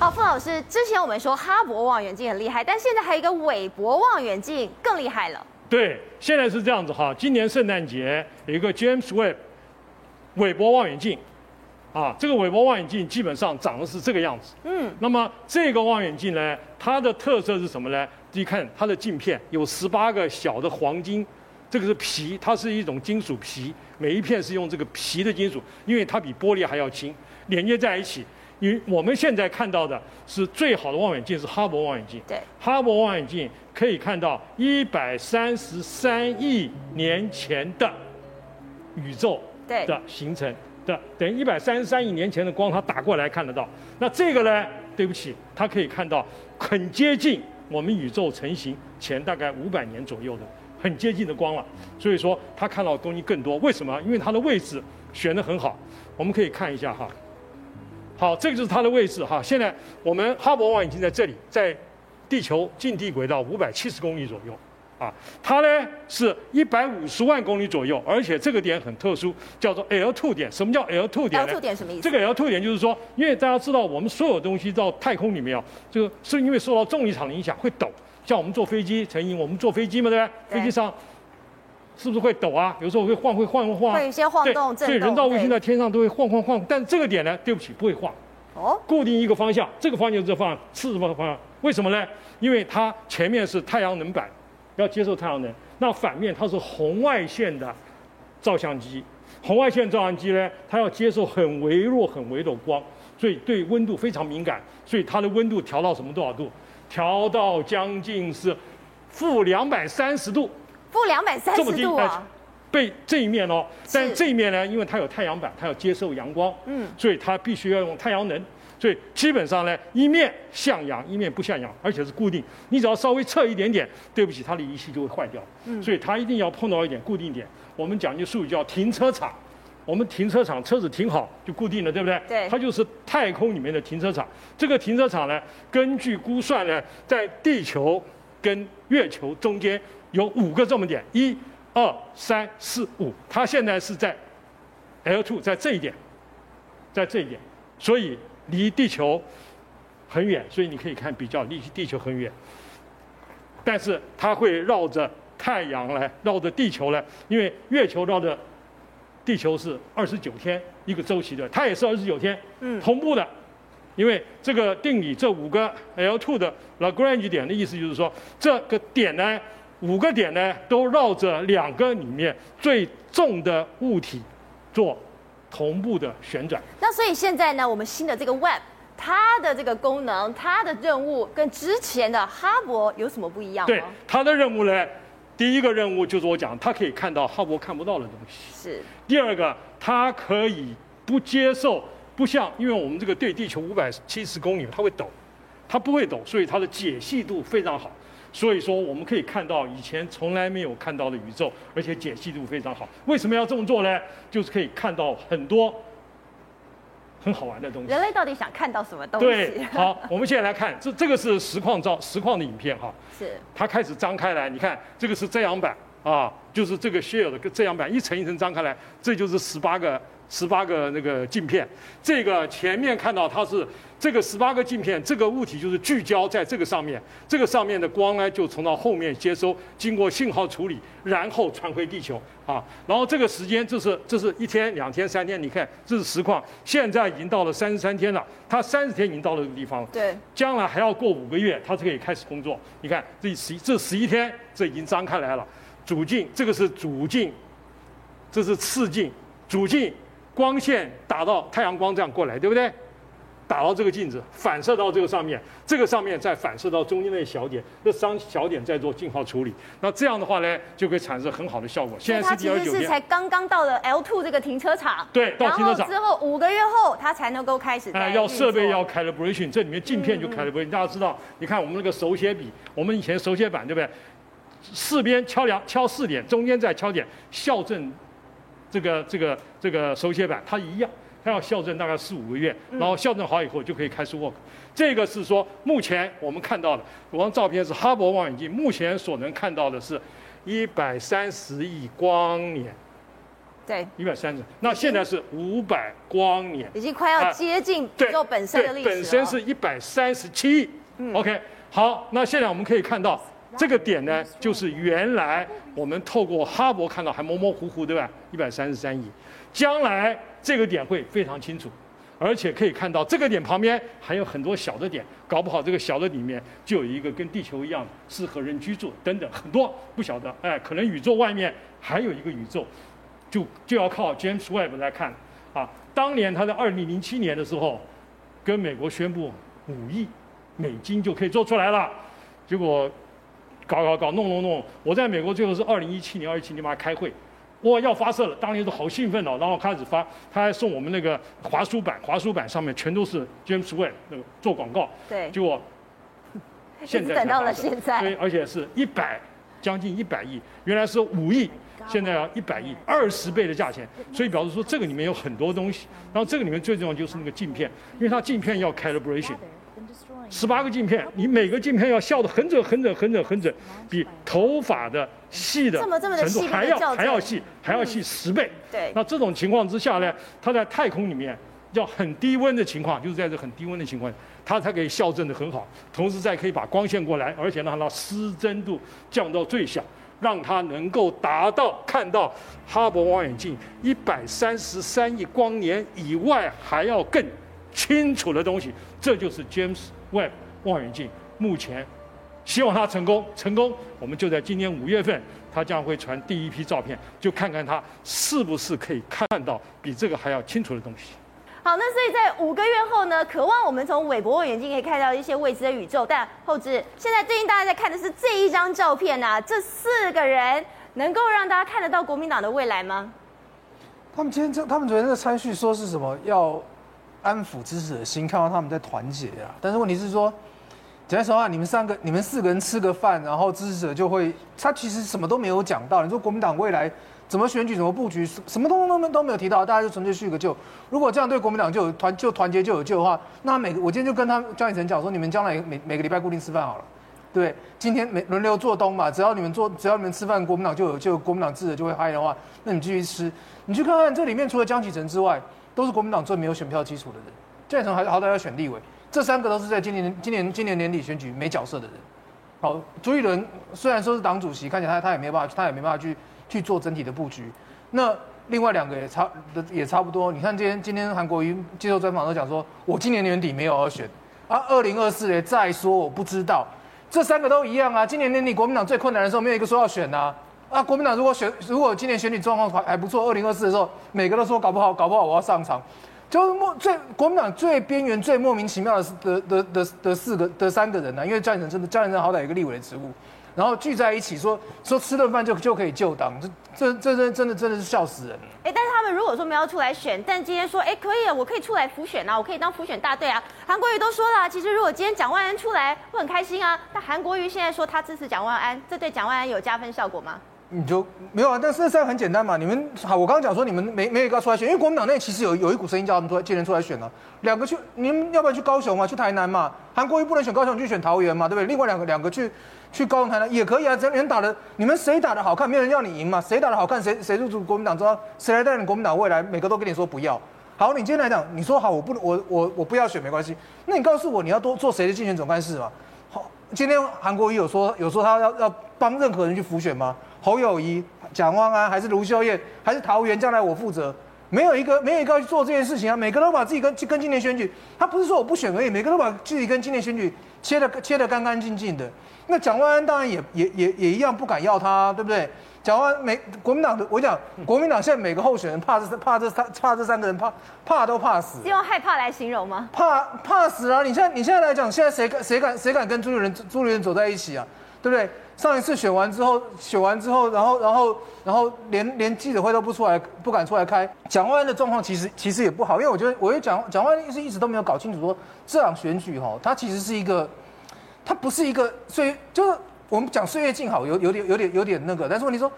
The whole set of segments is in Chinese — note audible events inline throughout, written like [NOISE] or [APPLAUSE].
好，傅老师，之前我们说哈勃望远镜很厉害，但现在还有一个韦伯望远镜更厉害了。对，现在是这样子哈。今年圣诞节有一个 James Webb 韦伯望远镜，啊，这个韦伯望远镜基本上长得是这个样子。嗯。那么这个望远镜呢，它的特色是什么呢？你看它的镜片有十八个小的黄金，这个是皮，它是一种金属皮，每一片是用这个皮的金属，因为它比玻璃还要轻，连接在一起。因为我们现在看到的是最好的望远镜，是哈勃望远镜。对，哈勃望远镜可以看到一百三十三亿年前的宇宙的形成的，等于一百三十三亿年前的光，它打过来看得到。那这个呢？对不起，它可以看到很接近我们宇宙成型前大概五百年左右的很接近的光了。所以说，它看到的东西更多。为什么？因为它的位置选得很好。我们可以看一下哈。好，这个就是它的位置哈。现在我们哈勃望远镜在这里，在地球近地轨道五百七十公里左右，啊，它呢是一百五十万公里左右，而且这个点很特殊，叫做 L2 点。什么叫 L2 点呢？L2 点什么意思？这个 L2 点就是说，因为大家知道，我们所有东西到太空里面啊，这个是因为受到重力场的影响会抖，像我们坐飞机，陈莹，我们坐飞机嘛，对不对？飞机上。是不是会抖啊？有时候会晃，会晃，会晃。会有一些晃动、震动。所以人造卫星在天上都会晃晃晃，但这个点呢，对不起，不会晃。哦。固定一个方向，这个方向就是放是什么方向？为什么呢？因为它前面是太阳能板，要接受太阳能。那反面它是红外线的照相机，红外线照相机呢，它要接受很微弱、很微的光，所以对温度非常敏感。所以它的温度调到什么多少度？调到将近是负两百三十度。负两百三十度啊！背这一面哦，但这一面呢，因为它有太阳板，它要接受阳光，嗯，所以它必须要用太阳能，所以基本上呢，一面向阳，一面不向阳，而且是固定。你只要稍微侧一点点，对不起，它的仪器就会坏掉。嗯，所以它一定要碰到一点固定点。我们讲究术语叫停车场，我们停车场车子停好就固定了，对不对？对，它就是太空里面的停车场。这个停车场呢，根据估算呢，在地球跟月球中间。有五个这么点，一、二、三、四、五。它现在是在 L2，在这一点，在这一点，所以离地球很远。所以你可以看比较离地球很远，但是它会绕着太阳来，绕着地球来，因为月球绕着地球是二十九天一个周期的，它也是二十九天，嗯，同步的。因为这个定理，这五个 L2 的 Lagrange 点的意思就是说，这个点呢。五个点呢，都绕着两个里面最重的物体做同步的旋转。那所以现在呢，我们新的这个 Webb，它的这个功能，它的任务跟之前的哈勃有什么不一样吗？对，它的任务呢，第一个任务就是我讲，它可以看到哈勃看不到的东西。是。第二个，它可以不接受，不像，因为我们这个对地球五百七十公里，它会抖，它不会抖，所以它的解析度非常好。所以说，我们可以看到以前从来没有看到的宇宙，而且解析度非常好。为什么要这么做呢？就是可以看到很多很好玩的东西。人类到底想看到什么东西？对，好，我们现在来看，这这个是实况照，实况的影片哈。是。它开始张开来，你看，这个是遮阳板啊，就是这个 share 的遮阳板一层一层张开来，这就是十八个。十八个那个镜片，这个前面看到它是这个十八个镜片，这个物体就是聚焦在这个上面，这个上面的光呢就从到后面接收，经过信号处理，然后传回地球啊。然后这个时间，这是这是一天、两天、三天，你看这是实况，现在已经到了三十三天了，它三十天已经到了这个地方了。对，将来还要过五个月，它就可以开始工作。你看这十这十一天，这已经张开来了，主镜这个是主镜，这是次镜，主镜。光线打到太阳光这样过来，对不对？打到这个镜子，反射到这个上面，这个上面再反射到中间那小点，那三小点再做信号处理。那这样的话呢，就可以产生很好的效果。现在是第二九天。它其实是才刚刚到了 L two 这个停车场。对，到停车场。然后之后五个月后，它才能够开始。哎，要设备要 calibration，这里面镜片就 calibration。大家知道，你看我们那个手写笔，我们以前手写板对不对？四边敲两敲四点，中间再敲点，校正。这个这个这个手写板它一样，它要校正大概四五个月，然后校正好以后就可以开始 work。这个是说目前我们看到的，我们照片是哈勃望远镜目前所能看到的是，一百三十亿光年，对，一百三十。那现在是五百光年，已经快要接近宇宙本身的历史了。本身是一百三十七亿。嗯、OK，好，那现在我们可以看到这个点呢，就是原来我们透过哈勃看到还模模糊糊，对吧？一百三十三亿，将来这个点会非常清楚。而且可以看到，这个点旁边还有很多小的点，搞不好这个小的里面就有一个跟地球一样适合人居住等等很多不晓得，哎，可能宇宙外面还有一个宇宙，就就要靠 James Webb 来看啊。当年他在二零零七年的时候，跟美国宣布五亿美金就可以做出来了，结果搞搞搞弄弄弄，我在美国最后是二零一七年二一七年嘛开会。我要发射了，当年都好兴奋哦，然后开始发，他还送我们那个华书版，华书版上面全都是 James Webb 那个做广告。对。结果 [LAUGHS] 现在等到了现在。对，而且是一百，将近一百亿，原来是五亿，现在要一百亿，二十倍的价钱。所以表示说这个里面有很多东西，然后这个里面最重要就是那个镜片，因为它镜片要 calibration。十八个镜片，你每个镜片要校得很准、很准、很准、很准，比头发的细的程度还要还要细，还要细十倍。对。那这种情况之下呢，它在太空里面要很低温的情况，就是在这很低温的情况，它才可以校正的很好，同时再可以把光线过来，而且让它失真度降到最小，让它能够达到看到哈勃望远镜一百三十三亿光年以外还要更清楚的东西。这就是 James。Webb 望远镜目前希望它成功，成功，我们就在今年五月份，它将会传第一批照片，就看看它是不是可以看到比这个还要清楚的东西。好，那所以在五个月后呢，渴望我们从韦伯望远镜可以看到一些未知的宇宙。但后知现在最近大家在看的是这一张照片啊，这四个人能够让大家看得到国民党的未来吗？他们今天这，他们昨天的参叙说是什么要？安抚支持的心，看到他们在团结啊！但是问题是说，讲实话，你们三个、你们四个人吃个饭，然后支持者就会，他其实什么都没有讲到。你说国民党未来怎么选举、怎么布局，什么东西都都没有提到，大家就纯粹叙个旧。如果这样对国民党就有团就团结就有救的话，那每个我今天就跟他江启臣讲说，你们将来每每个礼拜固定吃饭好了，对，今天每轮流做东嘛，只要你们做，只要你们吃饭，国民党就有就国民党支持就会嗨的话，那你继续吃。你去看看这里面，除了江启臣之外。都是国民党最没有选票基础的人，建成还好歹要选立委，这三个都是在今年今年今年年底选举没角色的人。好，朱一伦虽然说是党主席，看起来他他也没办法，他也没办法去去做整体的布局。那另外两个也差的也差不多。你看今天今天韩国瑜接受专访都讲说，我今年年底没有要选啊，二零二四年再说我不知道。这三个都一样啊，今年年底国民党最困难的时候，没有一个说要选啊。啊，国民党如果选，如果今年选举状况还还不错，二零二四的时候，每个都说搞不好，搞不好我要上场，就是莫最国民党最边缘、最莫名其妙的是的的的的四个的三个人呢、因为江启真的，江启臣好歹有个立委的职务，然后聚在一起说说吃顿饭就就可以救党，这这这真真的真的是笑死人。哎，但是他们如果说没有出来选，但今天说哎可以啊，我可以出来辅选啊，我可以当辅选大队啊。韩国瑜都说了，其实如果今天蒋万安出来，会很开心啊。但韩国瑜现在说他支持蒋万安，这对蒋万安有加分效果吗？你就没有啊？但是这很简单嘛。你们好，我刚刚讲说你们没没有一个出来选，因为国民党内其实有有一股声音叫他们出来，今年出来选了。两个去，你们要不要去高雄嘛，去台南嘛。韩国瑜不能选高雄，去选桃园嘛，对不对？另外两个两个去去高雄、台南也可以啊。这人打的，你们谁打的好看，没有人要你赢嘛。谁打的好看，谁谁入主国民党，知道谁来带领国民党未来，每个都跟你说不要。好，你今天来讲，你说好，我不我我我不要选没关系。那你告诉我，你要多做谁的竞选总干事嘛？好，今天韩国瑜有说有说他要要帮任何人去辅选吗？侯友谊、蒋万安还是卢秀燕，还是桃园，将来我负责，没有一个没有一个要去做这件事情啊！每个都把自己跟跟今年选举，他不是说我不选而已，每个都把自己跟今年选举切的切的干干净净的。那蒋万安当然也也也也一样不敢要他，对不对？蒋万安每国民党的，我讲国民党现在每个候选人怕这怕这三怕这三个人怕怕都怕死，是用害怕来形容吗？怕怕死啊！你现在你现在来讲，现在谁敢谁敢谁敢跟朱立伦朱立伦走在一起啊？对不对？上一次选完之后，选完之后，然后，然后，然后连连记者会都不出来，不敢出来开。蒋万安的状况其实其实也不好，因为我觉得，我觉得蒋蒋万安是一直都没有搞清楚说这场选举哈，它其实是一个，它不是一个所以，就是我们讲岁月静好，有有点有点有点那个，但是问题说，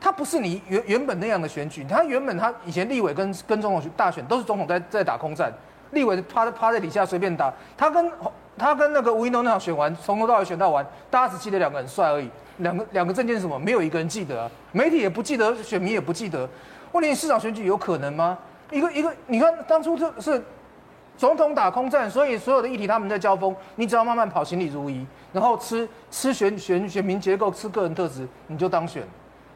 它不是你原原本那样的选举，它原本它以前立委跟跟总统大选都是总统在在打空战，立委趴在趴在底下随便打，他跟。他跟那个吴怡农那场选完，从头到尾选到完，大家只记得两个很帅而已。两个两个证件是什么？没有一个人记得啊，媒体也不记得，选民也不记得。问题市长选举有可能吗？一个一个，你看当初就是总统打空战，所以所有的议题他们在交锋，你只要慢慢跑，行李如仪，然后吃吃选选选民结构，吃个人特质，你就当选。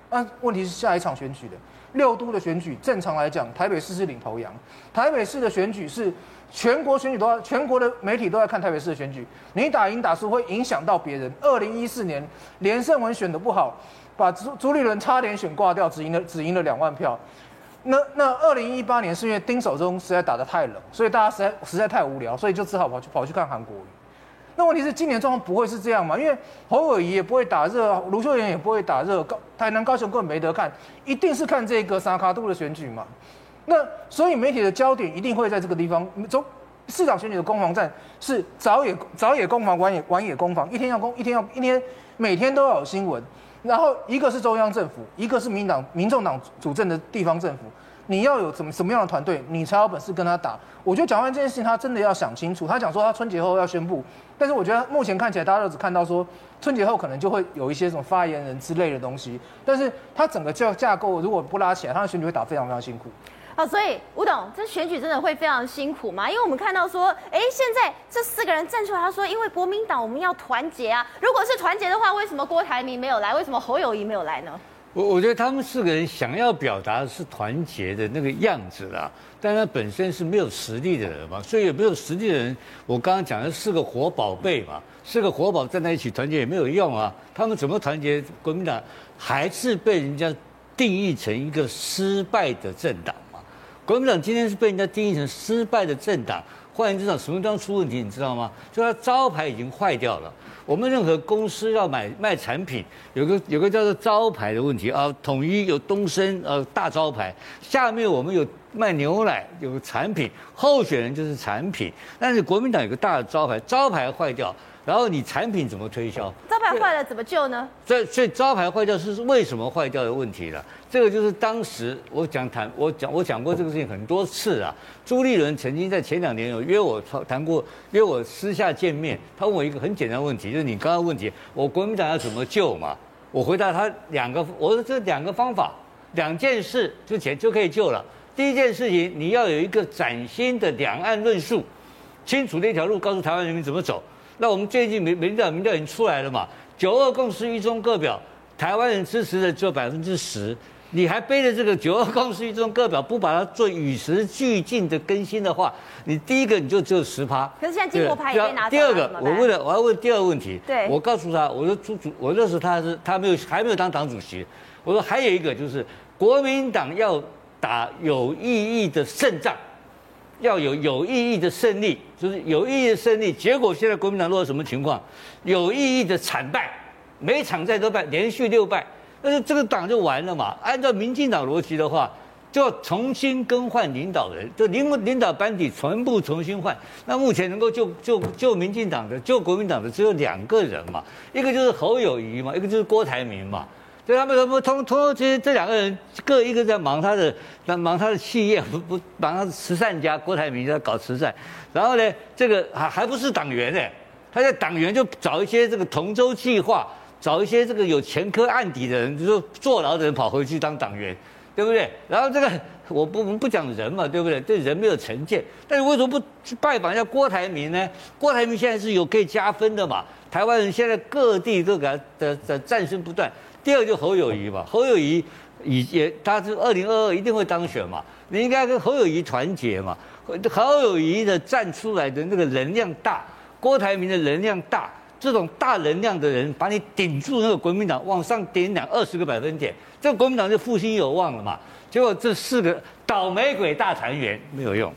那问题是下一场选举的六都的选举，正常来讲，台北市是领头羊。台北市的选举是全国选举都要，全国的媒体都在看台北市的选举。你打赢打输会影响到别人。二零一四年连胜文选得不好，把朱朱立伦差点选挂掉，只赢了只赢了两万票。那那二零一八年是因为丁守中实在打得太冷，所以大家实在实在太无聊，所以就只好跑去跑去看韩国瑜。那问题是今年状况不会是这样嘛？因为侯友谊也不会打热，卢秀妍也不会打热，高台南高雄根本没得看，一定是看这个沙卡度的选举嘛。那所以媒体的焦点一定会在这个地方。中市长选举的攻防战是早也早也攻防，晚也晚也攻防，一天要攻一天要一天每天都要有新闻。然后一个是中央政府，一个是民党、民众党主政的地方政府，你要有什么什么样的团队，你才有本事跟他打。我觉得讲完这件事情，他真的要想清楚。他讲说他春节后要宣布，但是我觉得目前看起来，大家都只看到说春节后可能就会有一些什么发言人之类的东西，但是他整个架架构如果不拉起来，他的选举会打非常非常辛苦。好，所以吴董，这选举真的会非常辛苦吗？因为我们看到说，哎，现在这四个人站出来，他说，因为国民党我们要团结啊。如果是团结的话，为什么郭台铭没有来？为什么侯友谊没有来呢？我我觉得他们四个人想要表达的是团结的那个样子啦，但他本身是没有实力的人嘛，所以也没有实力的人，我刚刚讲的四个活宝贝嘛，四个活宝站在一起团结也没有用啊。他们怎么团结？国民党还是被人家定义成一个失败的政党。国民党今天是被人家定义成失败的政党，换言之，什么地方出问题，你知道吗？就它招牌已经坏掉了。我们任何公司要买卖产品，有个有个叫做招牌的问题啊。统一有东升呃大招牌，下面我们有卖牛奶有产品，候选人就是产品，但是国民党有个大的招牌，招牌坏掉。然后你产品怎么推销？招牌坏了怎么救呢？所以所以招牌坏掉是为什么坏掉的问题了。这个就是当时我讲谈我讲我讲过这个事情很多次啊。朱立伦曾经在前两年有约我谈过，约我私下见面，他问我一个很简单的问题，就是你刚刚问题，我国民党要怎么救嘛？我回答他两个，我说这两个方法，两件事之前就可以救了。第一件事情，你要有一个崭新的两岸论述，清楚的一条路，告诉台湾人民怎么走。那我们最近民民调民调已经出来了嘛？九二共识一中各表，台湾人支持的只有百分之十，你还背着这个九二共识一中各表，不把它做与时俱进的更新的话，你第一个你就只有十趴。可是现在金国牌也被拿走了。第二个，我问了，我要问第二个问题。对。我告诉他，我说朱主，我认识他是他没有还没有当党主席。我说还有一个就是国民党要打有意义的胜仗。要有有意义的胜利，就是有意义的胜利。结果现在国民党落到什么情况？有意义的惨败，每场赛都败，连续六败，但是这个党就完了嘛。按照民进党逻辑的话，就要重新更换领导人，就领领导班底全部重新换。那目前能够救救救民进党的、救国民党的只有两个人嘛，一个就是侯友谊嘛，一个就是郭台铭嘛。所以他们什么通通这这两个人各一个在忙他的，那忙他的企业，不不忙他的慈善家。郭台铭在搞慈善，然后呢，这个还还不是党员呢，他在党员就找一些这个同舟计划，找一些这个有前科案底的人，就是坐牢的人跑回去当党员，对不对？然后这个我不我们不讲人嘛，对不对？对人没有成见，但是为什么不去拜访一下郭台铭呢？郭台铭现在是有可以加分的嘛？台湾人现在各地都给他的的战声不断。第二就侯友谊嘛，侯友谊也也他是二零二二一定会当选嘛，你应该跟侯友谊团结嘛，侯友谊的站出来的那个能量大，郭台铭的能量大，这种大能量的人把你顶住那个国民党往上顶两二十个百分点，这个国民党就复兴有望了嘛，结果这四个倒霉鬼大团圆没有用。